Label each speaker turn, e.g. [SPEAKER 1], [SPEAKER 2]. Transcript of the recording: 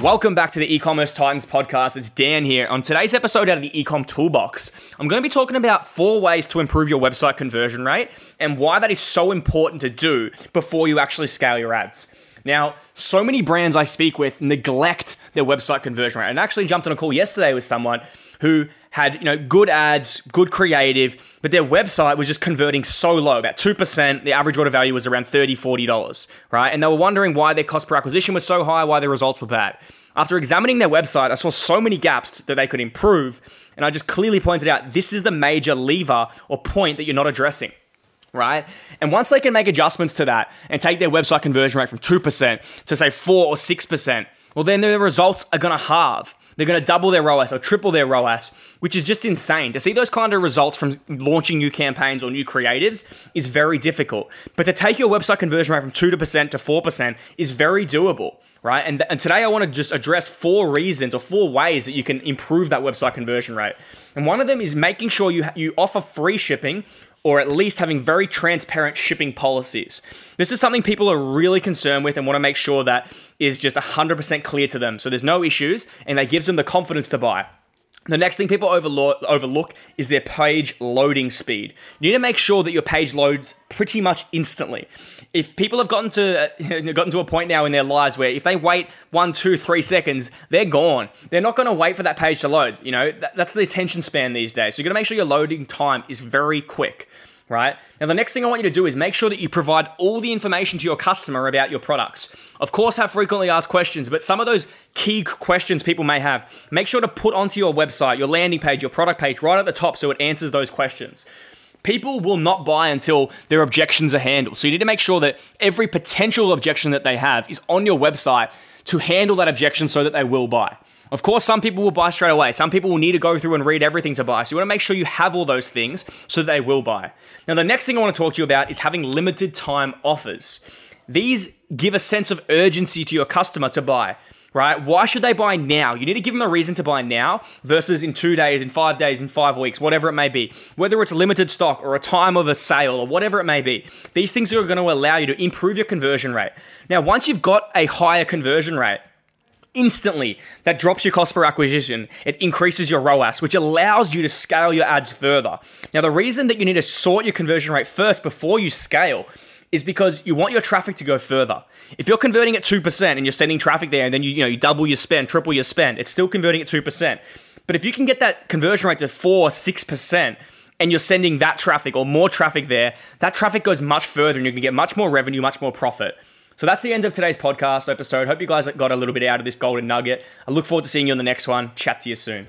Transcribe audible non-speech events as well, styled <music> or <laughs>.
[SPEAKER 1] Welcome back to the E-commerce Titans podcast. It's Dan here. On today's episode out of the Ecom Toolbox, I'm going to be talking about four ways to improve your website conversion rate and why that is so important to do before you actually scale your ads. Now, so many brands I speak with neglect their website conversion rate. And I actually jumped on a call yesterday with someone who had, you know, good ads, good creative, but their website was just converting so low, about 2%. The average order value was around $30, $40, right? And they were wondering why their cost per acquisition was so high, why their results were bad. After examining their website, I saw so many gaps that they could improve, and I just clearly pointed out this is the major lever or point that you're not addressing right? And once they can make adjustments to that and take their website conversion rate from 2% to say 4 or 6%, well, then their results are going to halve. They're going to double their ROAS or triple their ROAS, which is just insane. To see those kind of results from launching new campaigns or new creatives is very difficult. But to take your website conversion rate from 2% to 4% is very doable right? And, th- and today I want to just address four reasons or four ways that you can improve that website conversion rate. And one of them is making sure you ha- you offer free shipping or at least having very transparent shipping policies. This is something people are really concerned with and want to make sure that is just 100% clear to them. So there's no issues and that gives them the confidence to buy. The next thing people overlook, is their page loading speed. You need to make sure that your page loads pretty much instantly. If people have gotten to uh, <laughs> gotten to a point now in their lives where if they wait one, two, three seconds, they're gone. They're not going to wait for that page to load. You know that, that's the attention span these days. So you got to make sure your loading time is very quick right? Now, the next thing I want you to do is make sure that you provide all the information to your customer about your products. Of course, have frequently asked questions, but some of those key questions people may have, make sure to put onto your website, your landing page, your product page right at the top so it answers those questions. People will not buy until their objections are handled. So you need to make sure that every potential objection that they have is on your website to handle that objection so that they will buy. Of course, some people will buy straight away. Some people will need to go through and read everything to buy. So you want to make sure you have all those things so they will buy. Now, the next thing I want to talk to you about is having limited time offers. These give a sense of urgency to your customer to buy right? Why should they buy now? You need to give them a reason to buy now versus in two days, in five days, in five weeks, whatever it may be. Whether it's limited stock or a time of a sale or whatever it may be, these things are going to allow you to improve your conversion rate. Now, once you've got a higher conversion rate, instantly. That drops your cost per acquisition. It increases your ROAS, which allows you to scale your ads further. Now, the reason that you need to sort your conversion rate first before you scale is because you want your traffic to go further. If you're converting at 2% and you're sending traffic there and then you, you know you double your spend, triple your spend, it's still converting at 2%. But if you can get that conversion rate to 4, 6%, and you're sending that traffic or more traffic there, that traffic goes much further and you can get much more revenue, much more profit. So that's the end of today's podcast episode. Hope you guys got a little bit out of this golden nugget. I look forward to seeing you on the next one. Chat to you soon.